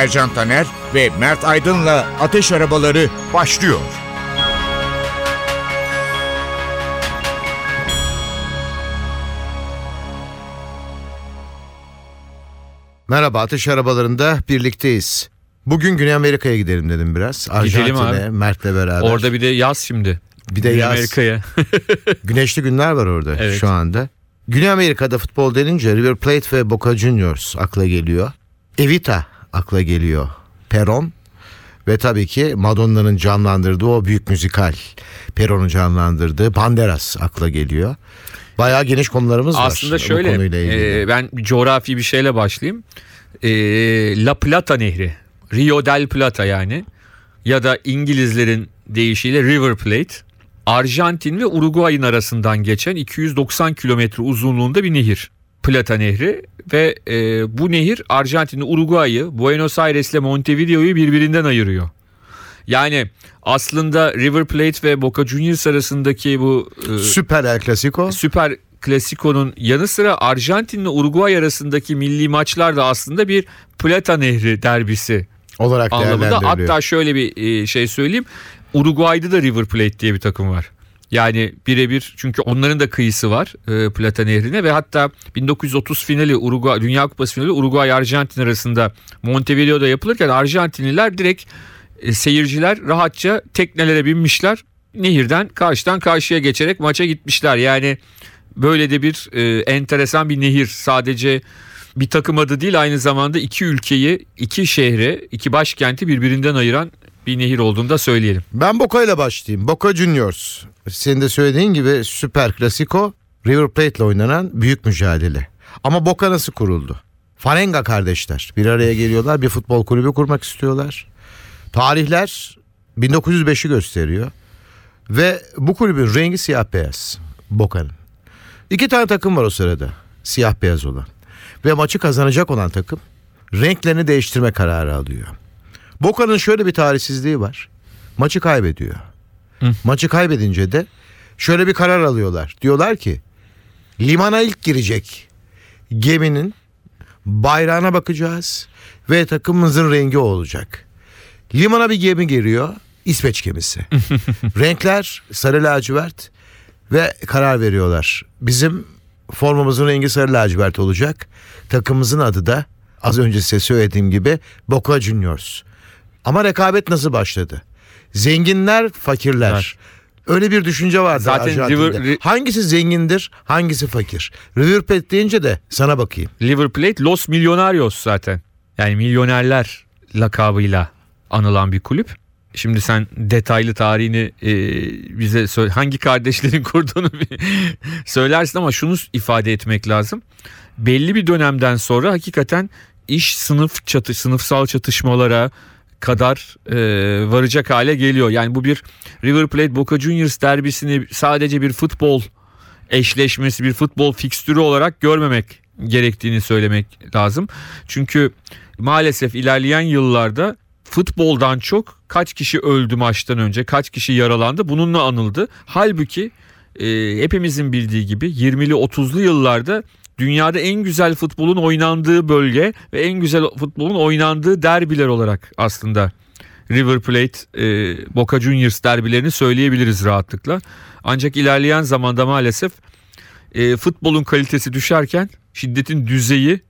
Ercan Taner ve Mert Aydın'la Ateş Arabaları başlıyor. Merhaba Ateş Arabalarında birlikteyiz. Bugün Güney Amerika'ya gidelim dedim biraz. Gidelim Arjantin'e, abi. Mert'le beraber. Orada bir de yaz şimdi. bir de Güney yaz. Amerika'ya. Güneşli günler var orada Evet. şu anda. Güney Amerika'da futbol denince River Plate ve Boca Juniors akla geliyor. Evita akla geliyor. Peron ve tabii ki Madonna'nın canlandırdığı o büyük müzikal. Peron'un canlandırdığı Banderas akla geliyor. Bayağı geniş konularımız var. Aslında şöyle e, ben coğrafi bir şeyle başlayayım. E, La Plata Nehri. Rio del Plata yani. Ya da İngilizlerin deyişiyle River Plate. Arjantin ve Uruguay'ın arasından geçen 290 kilometre uzunluğunda bir nehir. Plata Nehri ve e, bu nehir Arjantin'le Uruguay'ı, Buenos Aires ile Montevideo'yu birbirinden ayırıyor. Yani aslında River Plate ve Boca Juniors arasındaki bu e, Süper El Clasico. Süper Klasiko'nun yanı sıra Arjantin ile Uruguay arasındaki milli maçlar da aslında bir Plata Nehri derbisi olarak anlamında. Hatta şöyle bir e, şey söyleyeyim. Uruguay'da da River Plate diye bir takım var. Yani birebir çünkü onların da kıyısı var e, Plata Nehri'ne ve hatta 1930 finali Uruguay Dünya Kupası finali Uruguay Arjantin arasında Montevideo'da yapılırken Arjantinliler direkt e, seyirciler rahatça teknelere binmişler. Nehirden karşıdan karşıya geçerek maça gitmişler. Yani böyle de bir e, enteresan bir nehir. Sadece bir takım adı değil aynı zamanda iki ülkeyi, iki şehri, iki başkenti birbirinden ayıran bir nehir olduğunu da söyleyelim. Ben Boca ile başlayayım. Boca Juniors. Senin de söylediğin gibi Süper Klasiko River Plate ile oynanan büyük mücadele. Ama Boca nasıl kuruldu? Farenga kardeşler bir araya geliyorlar bir futbol kulübü kurmak istiyorlar. Tarihler 1905'i gösteriyor. Ve bu kulübün rengi siyah beyaz. Boca'nın. İki tane takım var o sırada. Siyah beyaz olan. Ve maçı kazanacak olan takım renklerini değiştirme kararı alıyor. Boca'nın şöyle bir tarihsizliği var. Maçı kaybediyor. Maçı kaybedince de şöyle bir karar alıyorlar. Diyorlar ki limana ilk girecek geminin bayrağına bakacağız ve takımımızın rengi o olacak. Limana bir gemi giriyor. İsveç gemisi. Renkler sarı lacivert ve karar veriyorlar. Bizim formamızın rengi sarı lacivert olacak. Takımımızın adı da az önce size söylediğim gibi Boca Juniors. Ama rekabet nasıl başladı? Zenginler, fakirler. Var. Öyle bir düşünce vardı Zaten Arjantin'de. River- Hangisi zengindir, hangisi fakir? River Plate deyince de sana bakayım. River Plate Los Millonarios zaten. Yani milyonerler lakabıyla anılan bir kulüp. Şimdi sen detaylı tarihini e, bize söyle, hangi kardeşlerin kurduğunu bir söylersin ama şunu ifade etmek lazım. Belli bir dönemden sonra hakikaten iş sınıf çatı sınıfsal çatışmalara kadar e, varacak hale geliyor. Yani bu bir River Plate Boca Juniors derbisini sadece bir futbol eşleşmesi, bir futbol fikstürü olarak görmemek gerektiğini söylemek lazım. Çünkü maalesef ilerleyen yıllarda futboldan çok kaç kişi öldü maçtan önce, kaç kişi yaralandı bununla anıldı. Halbuki e, hepimizin bildiği gibi 20'li 30'lu yıllarda dünyada en güzel futbolun oynandığı bölge ve en güzel futbolun oynandığı derbiler olarak aslında River Plate, e, Boca Juniors derbilerini söyleyebiliriz rahatlıkla. Ancak ilerleyen zamanda maalesef e, futbolun kalitesi düşerken şiddetin düzeyi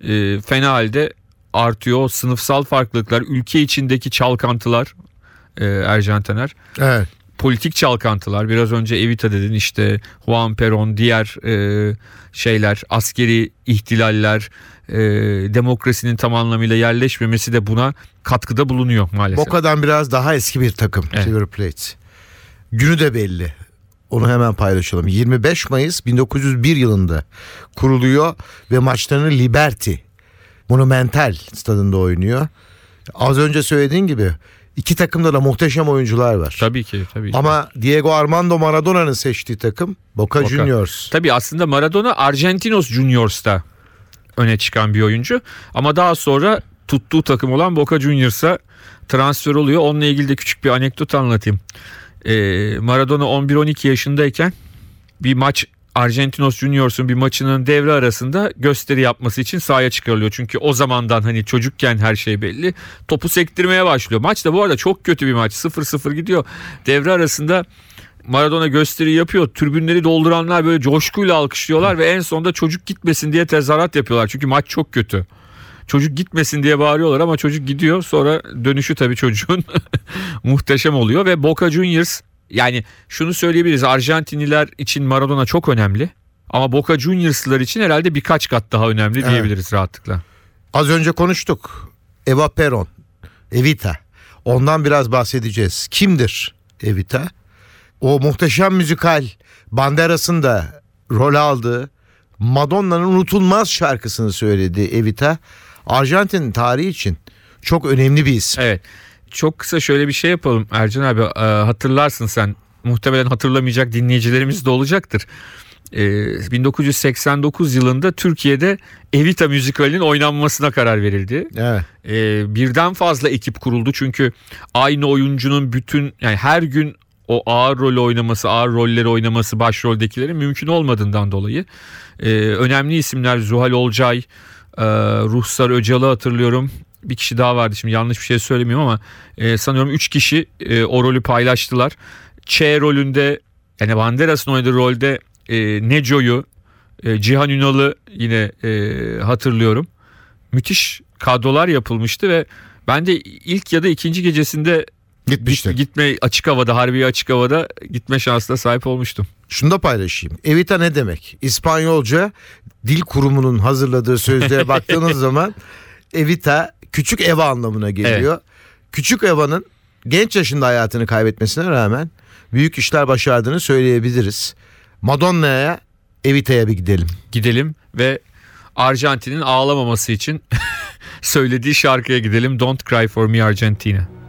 e, fena halde artıyor. Sınıfsal farklılıklar, ülke içindeki çalkantılar e, Ercan Taner Evet. Politik çalkantılar biraz önce Evita dedin işte Juan Perón diğer e, şeyler askeri ihtilaller e, demokrasinin tam anlamıyla yerleşmemesi de buna katkıda bulunuyor maalesef. Boca'dan biraz daha eski bir takım Evet. River Plate. Günü de belli. Onu hemen paylaşalım. 25 Mayıs 1901 yılında kuruluyor ve maçlarını Liberty Monumental stadında oynuyor. Az önce söylediğin gibi iki takımda da muhteşem oyuncular var. Tabii ki tabii. ki. Ama Diego Armando Maradona'nın seçtiği takım Boca, Boca. Juniors. Tabii aslında Maradona Argentinos Juniors'ta öne çıkan bir oyuncu. Ama daha sonra tuttuğu takım olan Boca Juniors'a transfer oluyor. Onunla ilgili de küçük bir anekdot anlatayım. Ee, Maradona 11-12 yaşındayken bir maç Argentinos Juniors'un bir maçının devre arasında gösteri yapması için sahaya çıkarılıyor. Çünkü o zamandan hani çocukken her şey belli. Topu sektirmeye başlıyor. Maç da bu arada çok kötü bir maç. 0-0 gidiyor. Devre arasında Maradona gösteri yapıyor. Tribünleri dolduranlar böyle coşkuyla alkışlıyorlar ve en sonunda çocuk gitmesin diye tezahürat yapıyorlar. Çünkü maç çok kötü. Çocuk gitmesin diye bağırıyorlar ama çocuk gidiyor. Sonra dönüşü tabii çocuğun muhteşem oluyor ve Boca Juniors yani şunu söyleyebiliriz. Arjantinliler için Maradona çok önemli. Ama Boca Juniors'lar için herhalde birkaç kat daha önemli Evet. diyebiliriz rahatlıkla. Az önce konuştuk. Eva Peron, Evita. Ondan biraz bahsedeceğiz. Kimdir Evita? O muhteşem müzikal Banderas'ın da rol aldığı Madonna'nın unutulmaz şarkısını söyledi Evita. Arjantin tarihi için çok önemli bir isim. Evet. Çok kısa şöyle bir şey yapalım Ercan abi e, hatırlarsın sen muhtemelen hatırlamayacak dinleyicilerimiz de olacaktır. E, 1989 yılında Türkiye'de Evita müzikalinin oynanmasına karar verildi. Evet. E, birden fazla ekip kuruldu çünkü aynı oyuncunun bütün yani her gün o ağır rol oynaması, ağır rolleri oynaması başroldekilerin mümkün olmadığından dolayı e, önemli isimler Zuhal Olcay, e, Ruhsar Öcal'ı hatırlıyorum. Bir kişi daha vardı şimdi yanlış bir şey söylemiyorum ama e, sanıyorum 3 kişi e, o rolü paylaştılar. Ç rolünde yani Banderas'ın oynadığı rolde e, Neco'yu, e, Cihan Ünal'ı yine e, hatırlıyorum. Müthiş kadrolar yapılmıştı ve ben de ilk ya da ikinci gecesinde Gitmiştik. gitme açık havada, harbi açık havada gitme şansına sahip olmuştum. Şunu da paylaşayım. Evita ne demek? İspanyolca dil kurumunun hazırladığı sözlüğe baktığınız zaman Evita küçük eva anlamına geliyor. Küçük Eva'nın genç yaşında hayatını kaybetmesine rağmen büyük işler başardığını söyleyebiliriz. Madonna'ya Evita'ya bir gidelim. Gidelim ve Arjantin'in ağlamaması için söylediği şarkıya gidelim. Don't Cry For Me Argentina.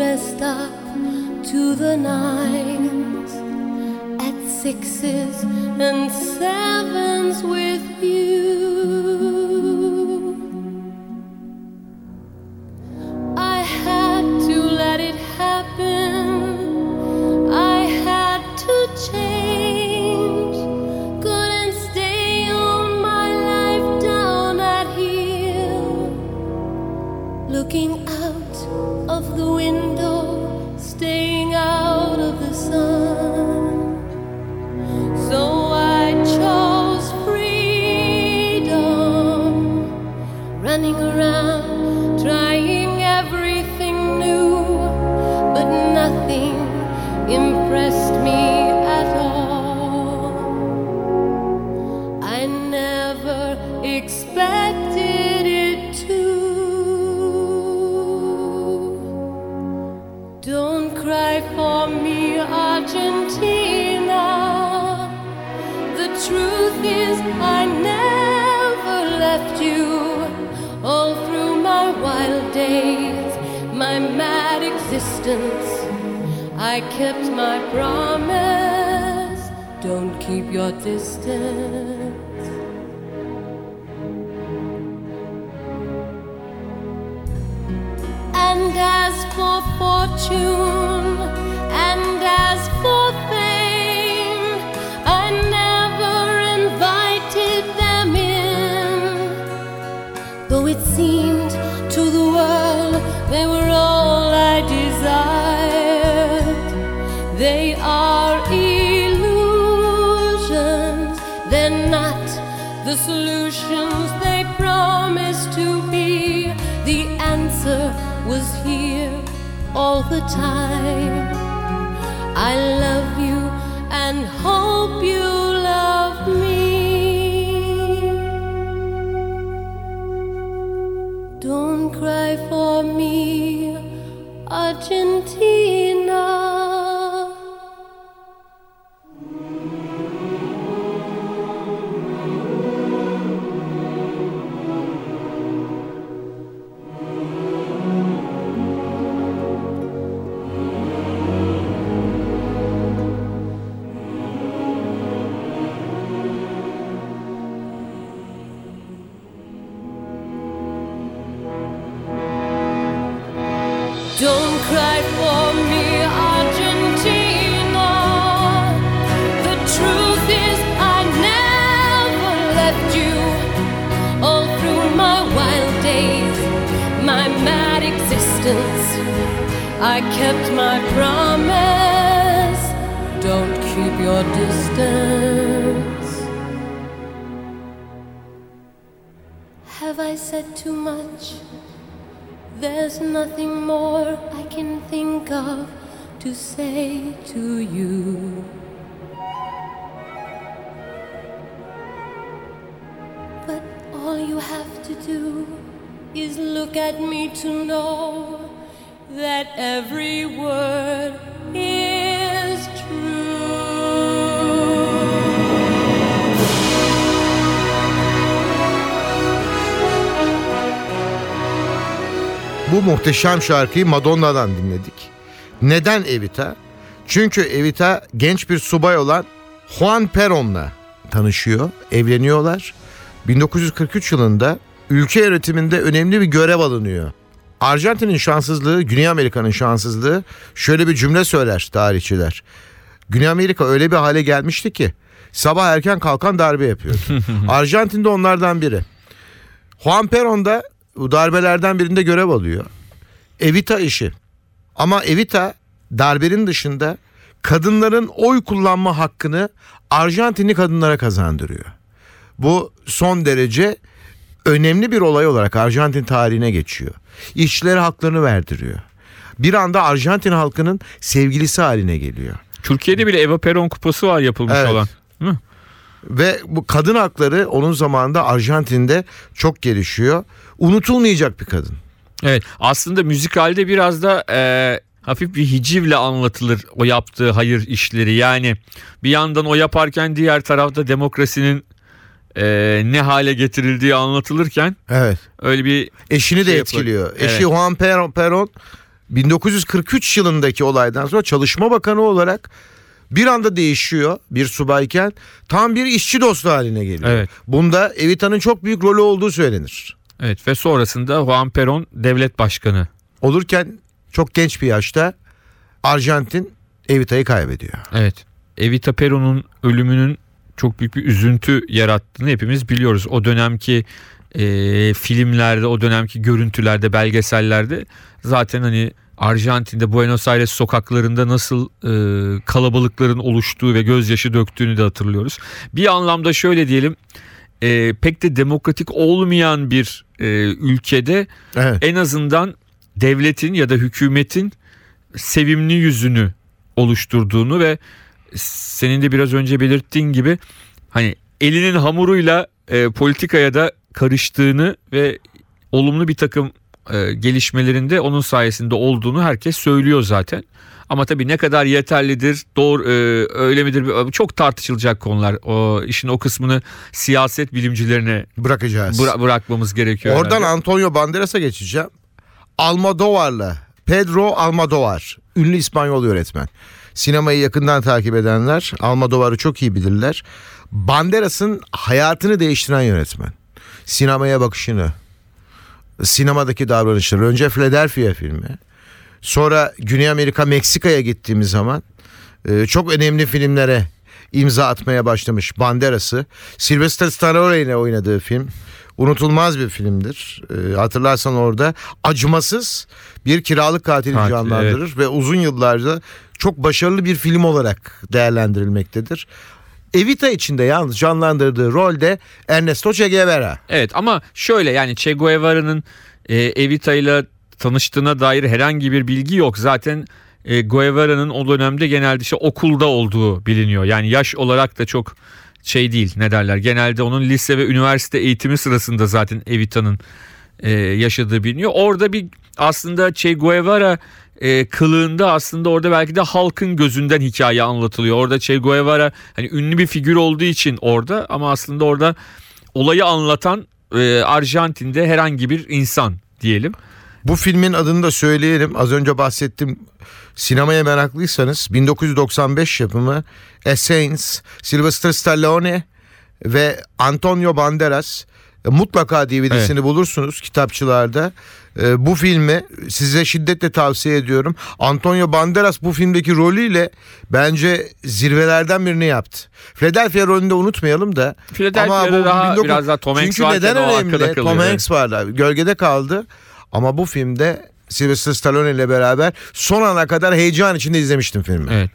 Dressed up to the nines at sixes and sevens with you. My mad existence, I kept my promise. Don't keep your distance. And as for fortune, the time. I love you and hope you think of to say to you. But all you have to do is look at me to know that every word is Bu muhteşem şarkıyı Madonna'dan dinledik. Neden Evita? Çünkü Evita genç bir subay olan Juan Perón'la tanışıyor, evleniyorlar. 1943 yılında ülke yönetiminde önemli bir görev alınıyor. Arjantin'in şanssızlığı, Güney Amerika'nın şanssızlığı şöyle bir cümle söyler tarihçiler. Güney Amerika öyle bir hale gelmişti ki sabah erken kalkan darbe yapıyordu. Arjantin de onlardan biri. Juan Perón da bu darbelerden birinde görev alıyor. Evita işi. Ama Evita darbenin dışında kadınların oy kullanma hakkını Arjantinli kadınlara kazandırıyor. Bu son derece önemli bir olay olarak Arjantin tarihine geçiyor. İşçilere haklarını verdiriyor. Bir anda Arjantin halkının sevgilisi haline geliyor. Türkiye'de bile Eva Peron kupası var yapılmış Evet. olan. Değil mi? Ve bu kadın hakları onun zamanında Arjantin'de çok gelişiyor. Unutulmayacak bir kadın. Evet aslında müzikalde biraz da e, hafif bir hicivle anlatılır o yaptığı hayır işleri. Yani bir yandan o yaparken diğer tarafta demokrasinin e, ne hale getirildiği anlatılırken Evet. öyle bir Eşini de Şey etkiliyor. yapıyor. Eşi Evet. Juan Perón, Perón 1943 yılındaki olaydan sonra Çalışma Bakanı olarak bir anda değişiyor bir subayken tam bir işçi dostu haline geliyor. Evet. Bunda Evita'nın çok büyük rolü olduğu söylenir. evet ve sonrasında Juan Peron devlet başkanı. Olurken çok genç bir yaşta Arjantin Evita'yı kaybediyor. Evet. Evita Peron'un ölümünün çok büyük bir üzüntü yarattığını hepimiz biliyoruz. O dönemki e, filmlerde, o dönemki görüntülerde, belgesellerde zaten hani Arjantin'de Buenos Aires sokaklarında nasıl e, kalabalıkların oluştuğu ve gözyaşı döktüğünü de hatırlıyoruz. Bir anlamda şöyle diyelim e, pek de demokratik olmayan bir e, ülkede Evet. en azından devletin ya da hükümetin sevimli yüzünü oluşturduğunu ve senin de biraz önce belirttiğin gibi hani elinin hamuruyla e, politikaya da karıştığını ve olumlu bir takım e, gelişmelerinde onun sayesinde olduğunu herkes söylüyor zaten. Ama tabii ne kadar yeterlidir, doğru e, öyle midir çok tartışılacak konular. O işin o kısmını siyaset bilimcilerine Bırakacağız. bıra- bırakmamız gerekiyor. Oradan herhalde. Antonio Banderas'a geçeceğim. Almodovar'la Pedro Almodovar ünlü İspanyol yönetmen. Sinemayı yakından takip edenler Almodovar'ı çok iyi bilirler. Banderas'ın hayatını değiştiren yönetmen. Sinemaya bakışını, sinemadaki davranışları. Önce Philadelphia filmi. Sonra Güney Amerika, Meksika'ya gittiğimiz zaman e, çok önemli filmlere imza atmaya başlamış Banderas'ı. Sylvester Stallone ile oynadığı film unutulmaz bir filmdir. E, hatırlarsan orada acımasız bir kiralık katili Katil, canlandırır ve uzun yıllarca çok başarılı bir film olarak değerlendirilmektedir. Evita içinde yalnız canlandırdığı rolde Ernesto Che Guevara. Evet ama şöyle yani Che Guevara'nın e, Evita ile tanıştığına dair herhangi bir bilgi yok. Zaten e, Guevara'nın o dönemde genelde işte okulda olduğu biliniyor. Yani yaş olarak da çok şey değil ne derler. Genelde onun lise ve üniversite eğitimi sırasında zaten Evita'nın e, yaşadığı biliniyor. Orada bir aslında Che Guevara e, kılığında aslında orada belki de halkın gözünden hikaye anlatılıyor. Orada Che Guevara hani ünlü bir figür olduğu için orada ama aslında orada olayı anlatan e, Arjantin'de herhangi bir insan diyelim. Bu filmin adını da söyleyelim. Az önce bahsettim. Sinemaya meraklıysanız 1995 yapımı Saints, Sylvester Stallone ve Antonio Banderas mutlaka DVD'sini bulursunuz kitapçılarda. E, bu filmi size şiddetle tavsiye ediyorum. Antonio Banderas bu filmdeki rolüyle bence zirvelerden birini yaptı. Philadelphia rolünde unutmayalım da. Philadelphia'da bu daha 19 biraz daha Tom Hanks Çünkü neden önemli? Tom evet. Hanks vardı. Gölgede kaldı. Ama bu filmde Sylvester Stallone ile beraber son ana kadar heyecan içinde izlemiştim filmi. Evet.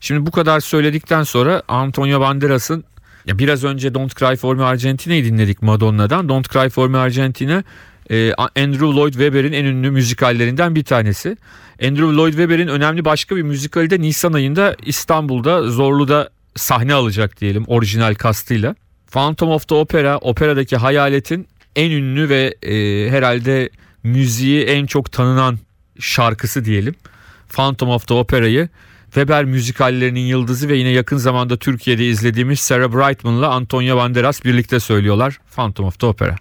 Şimdi bu kadar söyledikten sonra Antonio Banderas'ın ya biraz önce Don't Cry For Me Argentina'yı dinledik Madonna'dan. Don't Cry For Me Argentina e, Andrew Lloyd Webber'in en ünlü müzikallerinden bir tanesi. Andrew Lloyd Webber'in önemli başka bir müzikali de Nisan ayında İstanbul'da Zorlu'da sahne alacak diyelim orijinal kastıyla. Phantom of the Opera, operadaki hayaletin en ünlü ve e, herhalde müziği en çok tanınan şarkısı diyelim. Phantom of the Opera'yı Weber müzikallerinin yıldızı ve yine yakın zamanda Türkiye'de izlediğimiz Sarah Brightman'la Antonio Banderas birlikte söylüyorlar Phantom of the Opera.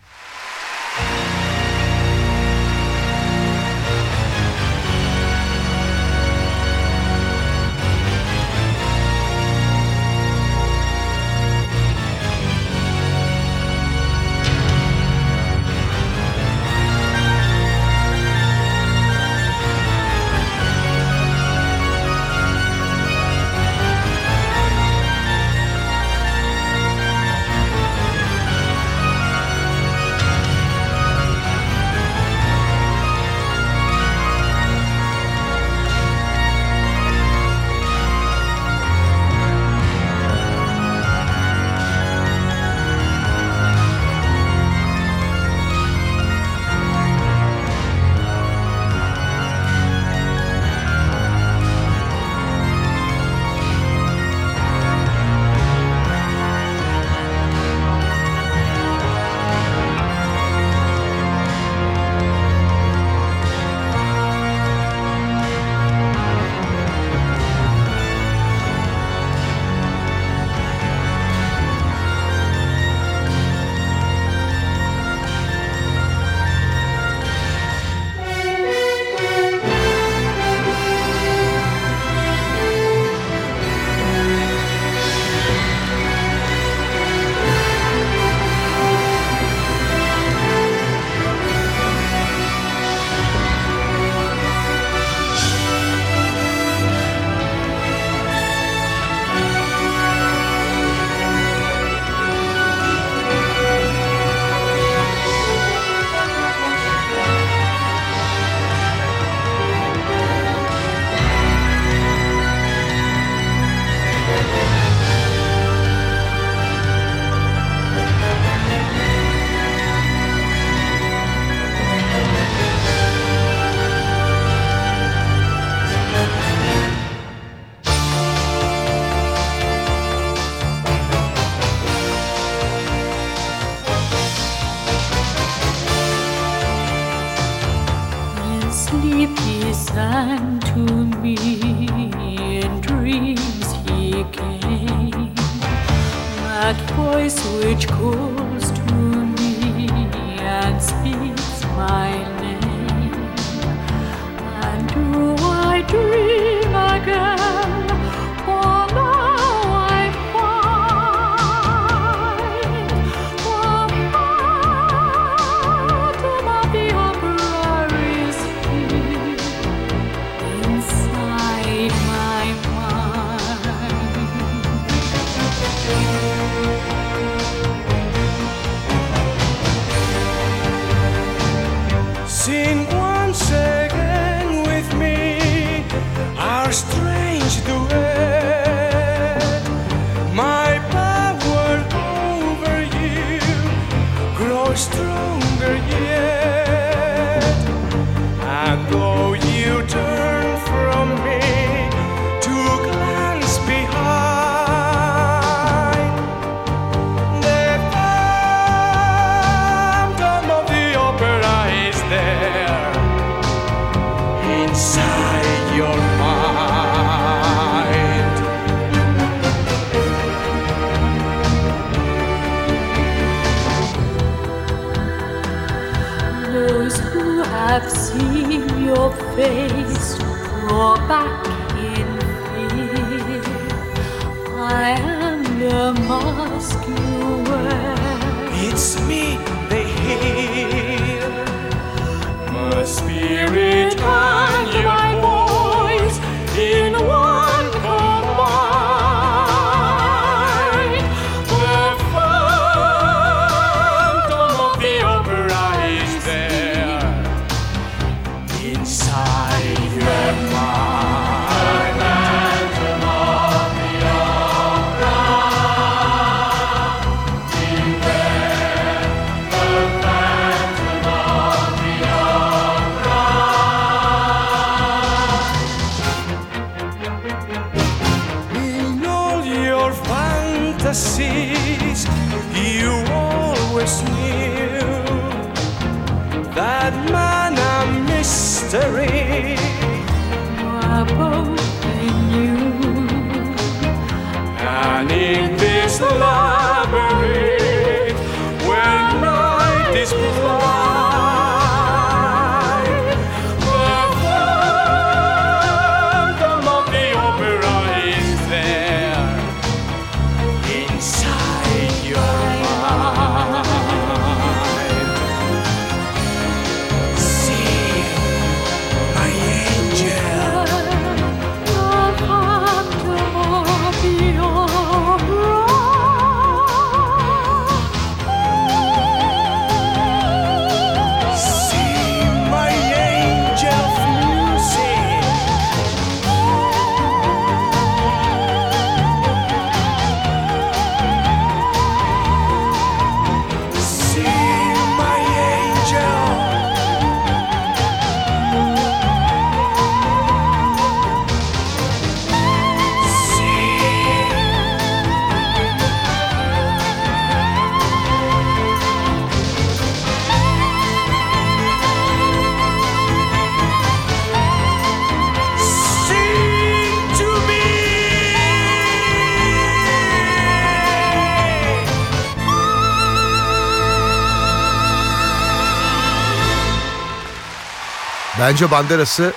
Bence Banderas'ı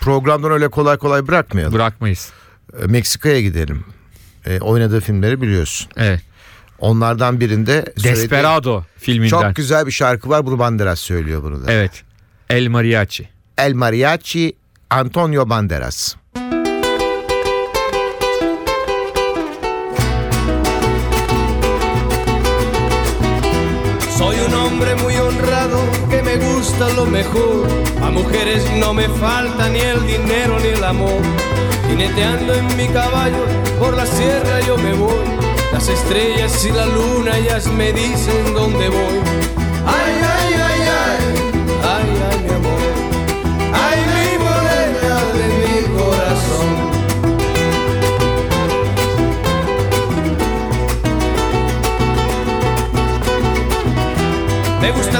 programdan öyle kolay kolay bırakmayalım. Bırakmayız. Ee, Meksika'ya gidelim. E, oynadığı filmleri biliyorsun. Evet. Onlardan birinde Desperado filminden. Çok güzel bir şarkı var. Bunu Banderas söylüyor bunu da. Evet. El Mariachi. El Mariachi Antonio Banderas. Soy un hombre muy que me gusta lo mejor. A mujeres no me falta ni el dinero ni el amor. Jineteando en mi caballo por la sierra yo me voy. Las estrellas y la luna ellas me dicen dónde voy. Ay,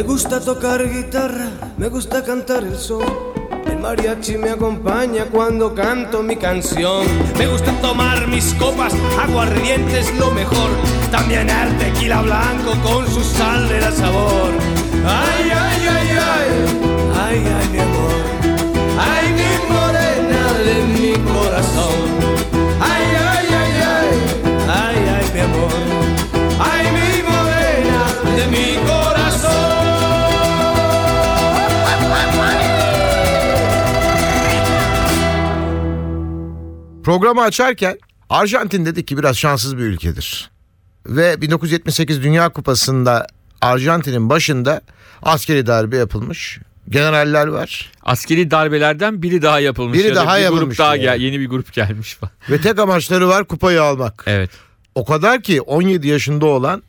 Me gusta tocar guitarra, me gusta cantar el son. El mariachi me acompaña cuando canto mi canción. Me gusta tomar mis copas, aguardiente es lo mejor. También el tequila blanco con su sal le da sabor. Ay, ay, ay, ay, ay, ay, mi amor. Ay, mi morena de mi corazón. Programı açarken Arjantin dedik ki biraz şanssız bir ülkedir. Ve 1978 Dünya Kupası'nda Arjantin'in başında askeri darbe yapılmış. Generaller var. Askeri darbelerden biri daha yapılmış. Biri ya da daha bir yapılmış grup daha yani. gel, yeni bir grup gelmiş falan. Ve tek amaçları var kupayı almak. Evet. O kadar ki 17 yaşında olan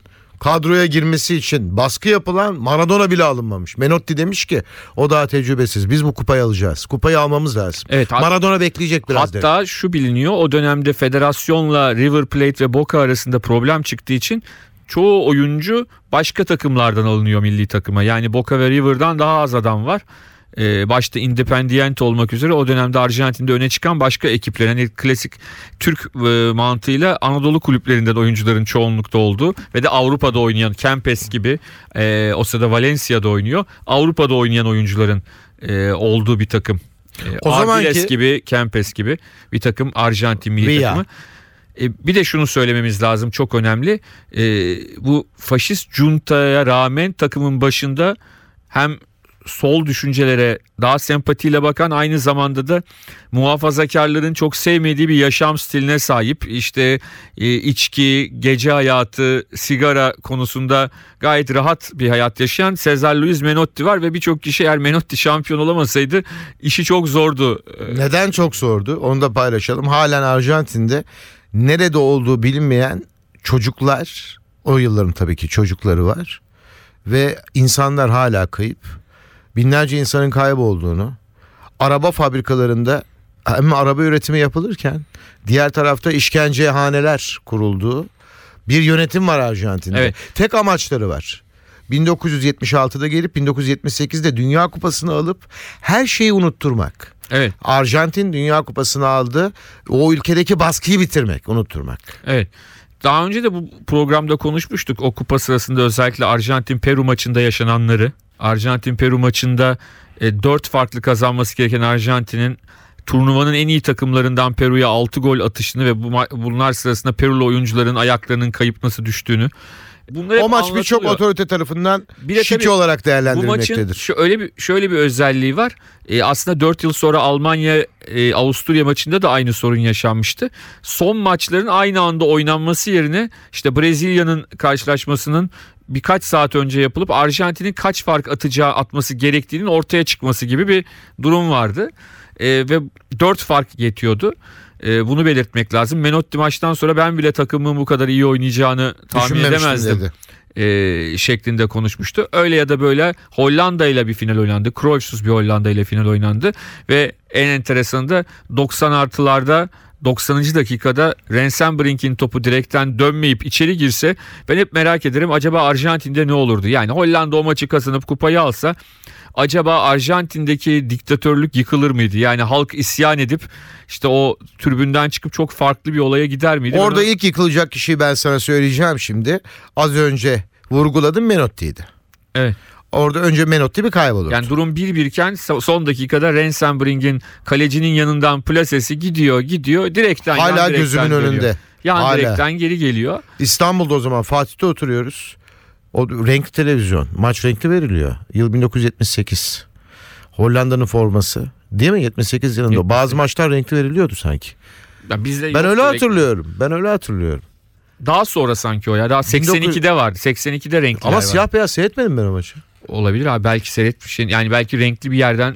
kadroya girmesi için baskı yapılan Maradona bile alınmamış. Menotti demiş ki o daha tecrübesiz. Biz bu kupayı alacağız. Kupayı almamız lazım. Evet, Maradona bekleyecek biraz. Hatta şu biliniyor o dönemde federasyonla River Plate ve Boca arasında problem çıktığı için çoğu oyuncu başka takımlardan alınıyor milli takıma. Yani Boca ve River'dan daha az adam var. Ee, başta Independiente olmak üzere o dönemde Arjantin'de öne çıkan başka ekipler. Hani klasik Türk e, mantığıyla Anadolu kulüplerinden oyuncuların çoğunlukta olduğu ve de Avrupa'da oynayan Kempes gibi e, o sırada Valencia'da oynuyor. Avrupa'da oynayan oyuncuların e, olduğu bir takım. E, O zamanki- Ardiles gibi, Kempes gibi bir takım Arjantin milli Villa. takımı. E, bir de şunu söylememiz lazım çok önemli. E, bu faşist juntaya rağmen takımın başında hem sol düşüncelere daha sempatiyle bakan aynı zamanda da muhafazakarların çok sevmediği bir yaşam stiline sahip. İşte e, içki, gece hayatı, sigara konusunda gayet rahat bir hayat yaşayan Cesar Luis Menotti var ve birçok kişi eğer Menotti şampiyon olamasaydı işi çok zordu. Neden çok sordu? Onu da paylaşalım. Halen Arjantin'de nerede olduğu bilinmeyen çocuklar, o yılların tabii ki çocukları var. Ve insanlar hala kayıp. Binlerce insanın kaybolduğunu, araba fabrikalarında hem araba üretimi yapılırken diğer tarafta işkencehaneler kurulduğu bir yönetim var Arjantin'de. Evet. Tek amaçları var. 1976'da gelip 1978'de Dünya Kupası'nı alıp her şeyi unutturmak. Evet. Arjantin Dünya Kupası'nı aldı. O ülkedeki baskıyı bitirmek, unutturmak. Evet. Daha önce de bu programda konuşmuştuk. O kupa sırasında özellikle Arjantin-Peru maçında yaşananları. Arjantin-Peru maçında e, 4 farklı kazanması gereken Arjantin'in turnuvanın en iyi takımlarından Peru'ya 6 gol atışını ve bu bunlar sırasında Perulu oyuncuların ayaklarının kayıp nasıl düştüğünü. Bunlar O maç birçok otorite tarafından Bir de şike olarak Bu maçın değerlendirilmektedir. şu öyle bir şöyle bir özelliği var. Ee, aslında 4 yıl sonra Almanya e, Avusturya maçında da aynı sorun yaşanmıştı. Son maçların aynı anda oynanması yerine işte Brezilya'nın karşılaşmasının birkaç saat önce yapılıp Arjantin'in kaç fark atacağı atması gerektiğinin ortaya çıkması gibi bir durum vardı. Ee, ve 4 fark yetiyordu. Ee, bunu belirtmek lazım. Menotti maçtan sonra ben bile takımın bu kadar iyi oynayacağını tahmin edemezdim dedi. e, şeklinde konuşmuştu. Öyle ya da böyle Hollanda ile bir final oynandı. Cruyff'suz bir Hollanda ile final oynandı. Ve en enteresanı da 90 artılarda 90. dakikada Rensenbrink'in topu direkten dönmeyip içeri girse ben hep merak ederim acaba Arjantin'de ne olurdu? Yani Hollanda o maçı kazanıp kupayı alsa acaba Arjantin'deki diktatörlük yıkılır mıydı? Yani halk isyan edip işte o tribünden çıkıp çok farklı bir olaya gider miydi? Orada ilk yıkılacak kişiyi ben sana söyleyeceğim şimdi. Az önce vurguladım Menotti'ydi. Evet. Orada önce Menotti bir kaybolur. Yani durum 1-1 iken so- son dakikada Rensenbrink'in kalecinin yanından plasesi gidiyor gidiyor direkten yan Hala direkten gözümün geliyor. önünde. Yan Hala. direkten geri geliyor. İstanbul'da o zaman Fatih'te oturuyoruz. O renkli televizyon. Maç renkli veriliyor. Yıl 1978. Hollanda'nın forması. Değil mi 78 yılında? 78. Bazı maçlar renkli veriliyordu sanki. Ya bizde Ben öyle hatırlıyorum. Ben öyle hatırlıyorum. Daha sonra sanki o ya. Daha 82'de vardı. 82'de renkli Ama var. siyah beyaz seyretmedim ben o maçı. Olabilir abi. Belki seyretmiş. Yani belki renkli bir yerden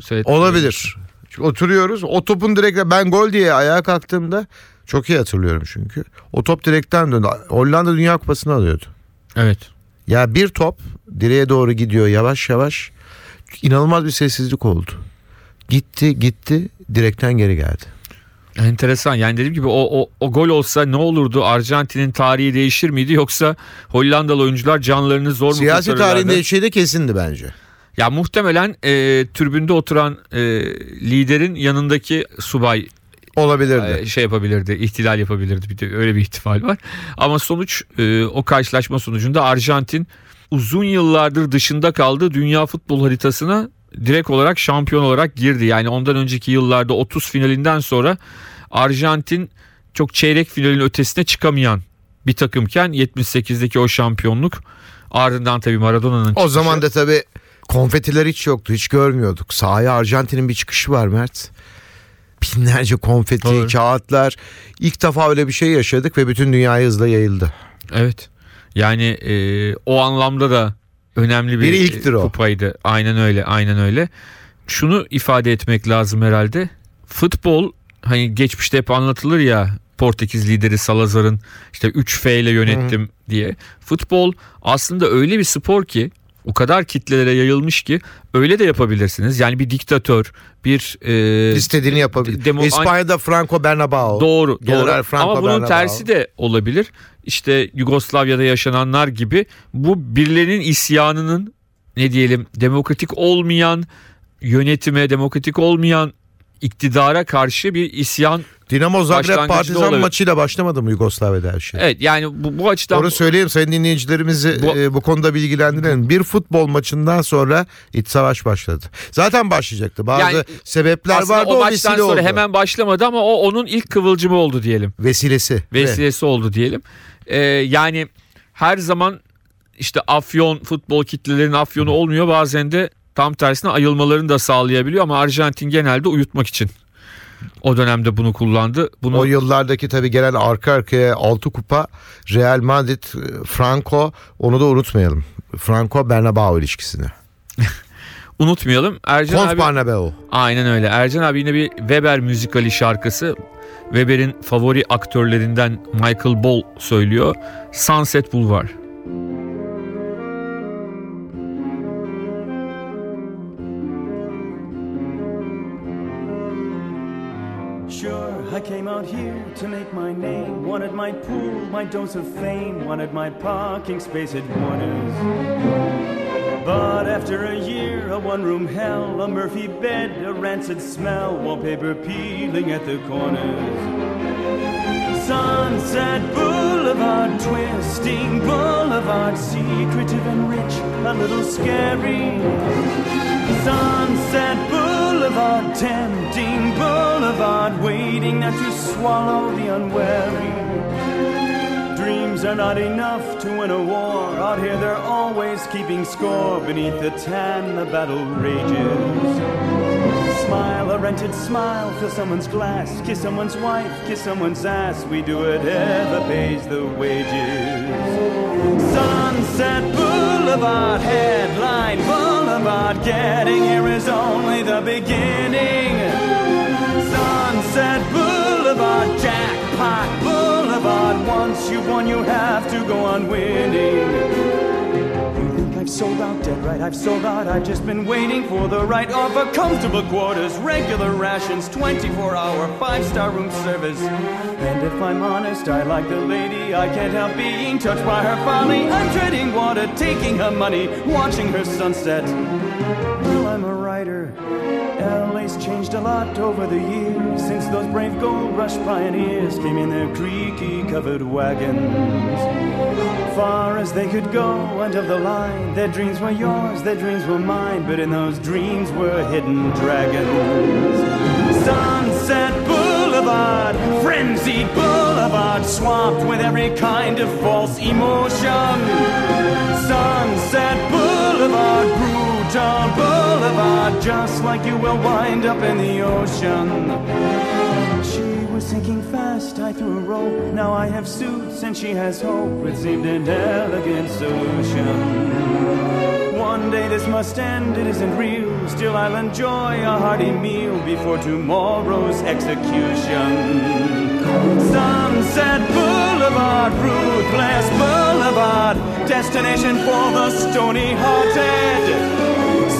seyret. Olabilir. Çünkü oturuyoruz. O topun direkle ben gol diye ayağa kalktığımda çok iyi hatırlıyorum çünkü. O top direkten döndü. Hollanda Dünya Kupası'nı alıyordu. Evet. Ya bir top direğe doğru gidiyor yavaş yavaş. İnanılmaz bir sessizlik oldu. Gitti gitti direkten geri geldi. Enteresan. Yani dediğim gibi o, o, o gol olsa ne olurdu? Arjantin'in tarihi değişir miydi? Yoksa Hollandalı oyuncular canlarını zor mu Siyasi tarihinde şey de kesindi bence. Ya muhtemelen e, tribünde oturan e, liderin yanındaki subay Olabilirdi. e, şey yapabilirdi, ihtilal yapabilirdi. Bir de öyle bir ihtimal var. Ama sonuç e, o karşılaşma sonucunda Arjantin uzun yıllardır dışında kaldığı dünya futbol haritasına direkt olarak şampiyon olarak girdi. Yani ondan önceki yıllarda 30 finalinden sonra Arjantin çok çeyrek finalin ötesine çıkamayan bir takımken 78'deki o şampiyonluk ardından tabii Maradona'nın O çıkışı. zaman da tabii konfetiler hiç yoktu. Hiç görmüyorduk. Sahaya Arjantin'in bir çıkışı var Mert. Binlerce konfeti, Doğru. kağıtlar. İlk defa öyle bir şey yaşadık ve bütün dünyaya hızla yayıldı. Evet. Yani e, o anlamda da önemli bir Bir ilktir o. kupaydı. Aynen öyle, aynen öyle. Şunu ifade etmek lazım herhalde. Futbol hani geçmişte hep anlatılır ya Portekiz lideri Salazar'ın işte 3F ile yönettim diye. Futbol aslında öyle bir spor ki o kadar kitlelere yayılmış ki öyle de yapabilirsiniz. Yani bir diktatör, bir e, İstediğini yapabilir. demo- İspanya'da Franco Bernabeu. Doğru, General doğru. Franco Ama bunun Bernabeu. tersi de olabilir. İşte Yugoslavya'da yaşananlar gibi bu birilerinin isyanının ne diyelim demokratik olmayan yönetime, demokratik olmayan iktidara karşı bir isyan. Dinamo Zagreb Partizan maçıyla başlamadı mı Yugoslavya'da her şey? Evet yani bu, bu açıdan Onu söyleyeyim sayın dinleyicilerimizi Bu- bu, bu konuda bilgilendirelim. Bir futbol maçından sonra iç savaş başladı. Zaten başlayacaktı. Bazı Yani sebepler vardı o o, maçtan vesile sonra oldu. hemen başlamadı ama o onun ilk kıvılcımı oldu diyelim. Vesilesi. vesilesi oldu diyelim. Ee, yani her zaman işte afyon futbol kitlelerinin afyonu olmuyor bazen de tam tersine ayılmalarını da sağlayabiliyor ama Arjantin genelde uyutmak için o dönemde bunu kullandı. Bunu O yıllardaki tabii gelen arka arkaya 6 kupa Real Madrid, e, Franco onu da unutmayalım. Franco Bernabeu ilişkisini. unutmayalım. Ercan Conf abi Bernabeu. aynen öyle. Ercan abi yine bir Weber müzikali şarkısı. Weber'in favori aktörlerinden Michael Ball söylüyor. Sunset Boulevard. My pool, my dose of fame. Wanted my parking space at Warner's. But after a year, a one room hell, a Murphy bed, a rancid smell, wallpaper peeling at the corners. Sunset Boulevard, twisting boulevard, secretive and rich, a little scary. Sunset Boulevard, tempting boulevard, waiting not to swallow the unwary. Are not enough to win a war. Out here they're always keeping score. Beneath the tan, the battle rages. Smile, a rented smile, fill someone's glass, kiss someone's wife, kiss someone's ass. We do whatever pays the wages. Sunset Boulevard, headline Boulevard, getting here is only the beginning. Sunset Boulevard, jackpot Once you've won, you have to go on winning. You think I've sold out dead right? I've sold out. I've just been waiting for the right offer. Comfortable quarters, regular rations, 24 hour, five star room service. And if I'm honest, I like the lady. I can't help being touched by her folly. I'm treading water, taking her money, watching her sunset. Well, I'm a writer. Changed a lot over the years since those brave gold rush pioneers came in their creaky covered wagons. Far as they could go until the line, their dreams were yours, their dreams were mine, but in those dreams were hidden dragons. Sunset Boulevard, frenzied boulevard, swamped with every kind of false emotion. Sunset Boulevard, boulevard. Boulevard, just like you will wind up in the ocean. She was sinking fast, I threw a rope. Now I have suits and she has hope. It seemed an elegant solution. One day this must end, it isn't real. Still, I'll enjoy a hearty meal before tomorrow's execution. Sunset Boulevard, Ruthless Boulevard, destination for the stony hearted.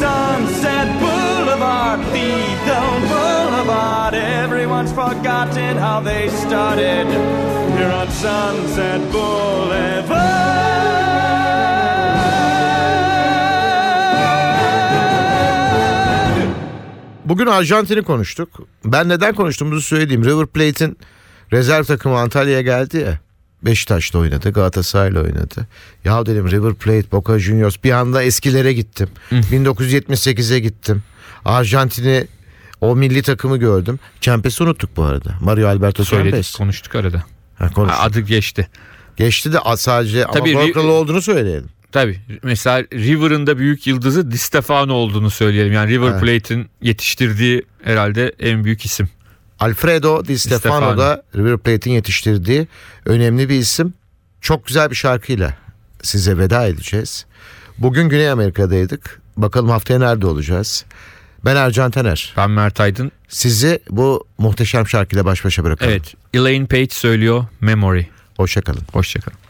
Sunset Boulevard, Lethal Boulevard, everyone's forgotten how they started. Here on Sunset Boulevard. Bugün Arjantin'i konuştuk. Ben neden konuştuğumuzu söyleyeyim. River Plate'in rezerv takımı Antalya'ya geldi ya. Beşiktaş'ta oynadı, Galatasaray'la oynadı. Ya dedim River Plate, Boca Juniors bir anda eskilere gittim. 1978'e gittim. Arjantin'i o milli takımı gördüm. Kempes'i unuttuk bu arada. Mario Alberto Söyledik Kempes. konuştuk arada. Ha, konuştuk. Adı geçti. Geçti de sadece Tabii, ama Ri- Volkan'lı olduğunu söyleyelim. Tabii mesela River'ın da büyük yıldızı Di Stefano olduğunu söyleyelim. Yani River Evet. Plate'in yetiştirdiği herhalde en büyük isim. Alfredo Di Stefano Stefano. da River Plate'in yetiştirdiği önemli bir isim. Çok güzel bir şarkıyla size veda edeceğiz. Bugün Güney Amerika'daydık. Bakalım haftaya nerede olacağız? Ben Ercan Taner. Ben Mert Aydın. Sizi bu muhteşem şarkıyla baş başa bırakalım. Evet Elaine Page söylüyor Memory. Hoşçakalın. Hoşçakalın.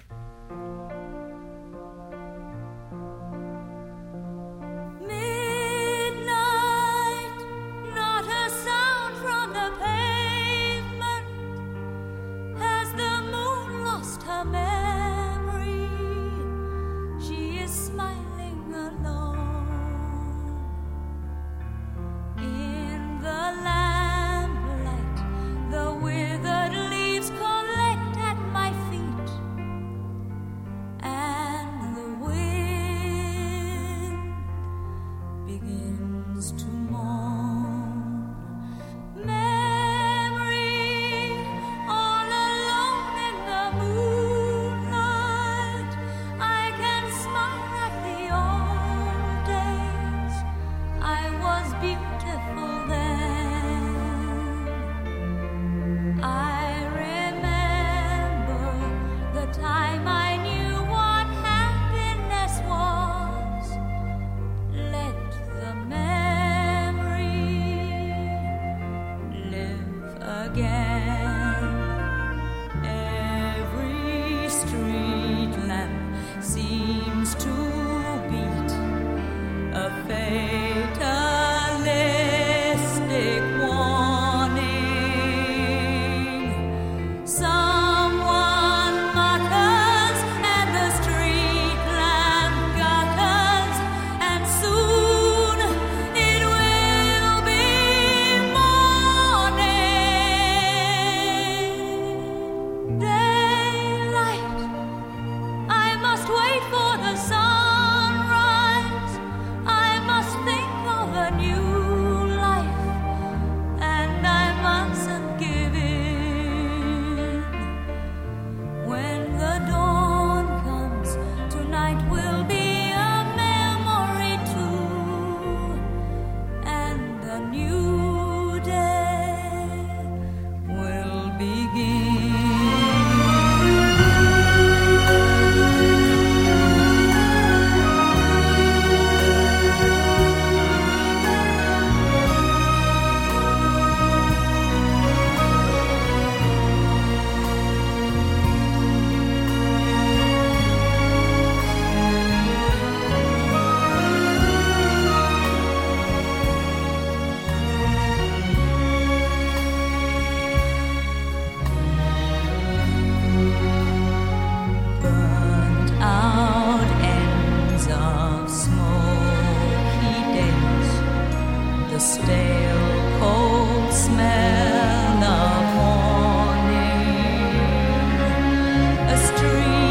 a.